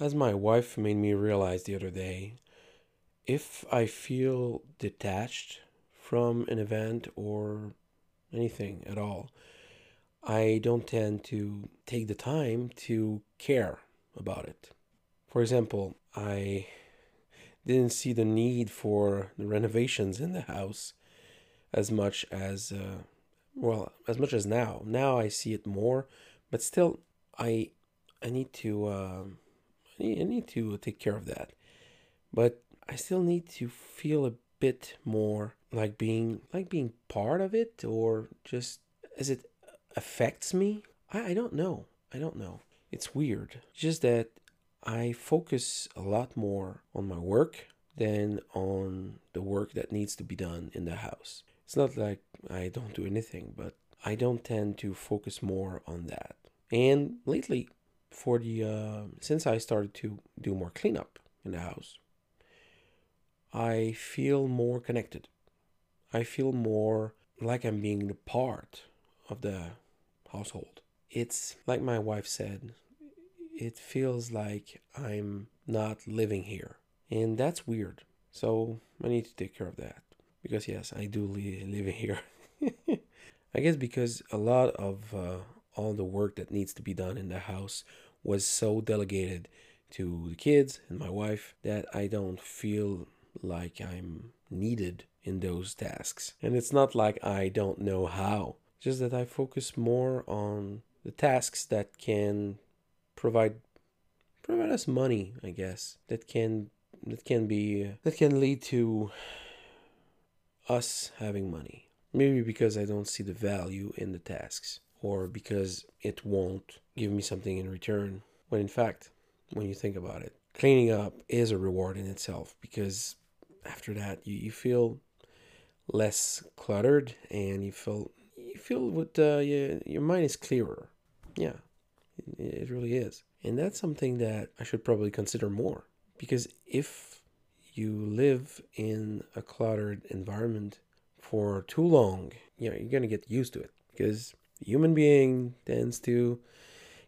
As my wife made me realize the other day, if I feel detached from an event or anything at all, I don't tend to take the time to care about it. For example, I didn't see the need for the renovations in the house as much as uh, well as much as now. Now I see it more, but still, I I need to um, I, need, I need to take care of that. But I still need to feel a bit more like being like being part of it, or just as it affects me. I, I don't know. I don't know. It's weird. Just that I focus a lot more on my work than on the work that needs to be done in the house. It's not like I don't do anything, but I don't tend to focus more on that. And lately, for the uh, since I started to do more cleanup in the house, I feel more connected. I feel more like I'm being the part of the household. It's like my wife said, it feels like I'm not living here. And that's weird. So I need to take care of that. Because, yes, I do live in here. I guess because a lot of uh, all the work that needs to be done in the house was so delegated to the kids and my wife that I don't feel like I'm needed in those tasks. And it's not like I don't know how, just that I focus more on the tasks that can provide provide us money, I guess. That can that can be that can lead to us having money. Maybe because I don't see the value in the tasks or because it won't give me something in return. When in fact, when you think about it, cleaning up is a reward in itself because after that you, you feel less cluttered and you feel you feel with uh, your, your mind is clearer. Yeah, it, it really is. And that's something that I should probably consider more because if you live in a cluttered environment for too long, you know, you're going to get used to it because human being tends to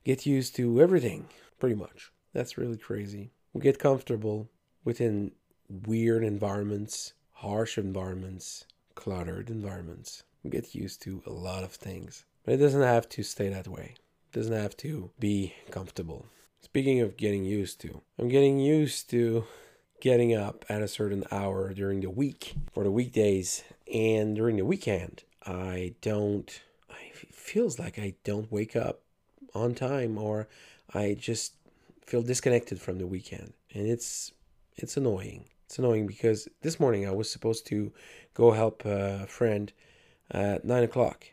get used to everything pretty much. That's really crazy. We get comfortable within weird environments, harsh environments, cluttered environments. We get used to a lot of things. But it doesn't have to stay that way. It doesn't have to be comfortable. Speaking of getting used to, I'm getting used to getting up at a certain hour during the week for the weekdays and during the weekend. I don't I feels like I don't wake up on time or I just feel disconnected from the weekend. And it's it's annoying. It's annoying because this morning I was supposed to go help a friend at nine o'clock,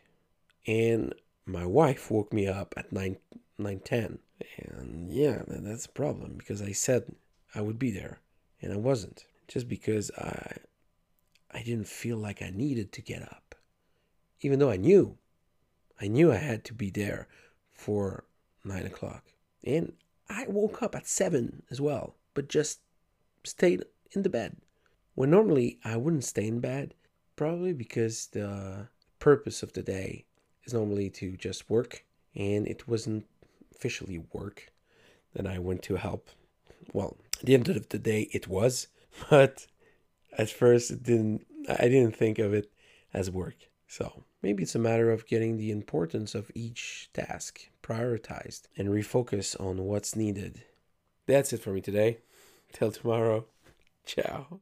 and my wife woke me up at nine nine ten, and yeah, that's a problem because I said I would be there, and I wasn't just because I I didn't feel like I needed to get up, even though I knew I knew I had to be there for nine o'clock, and I woke up at seven as well, but just stayed in the bed. When normally I wouldn't stay in bed, probably because the purpose of the day is normally to just work, and it wasn't officially work that I went to help. Well, at the end of the day, it was, but at first it didn't. I didn't think of it as work. So maybe it's a matter of getting the importance of each task prioritized and refocus on what's needed. That's it for me today. Till tomorrow. Ciao.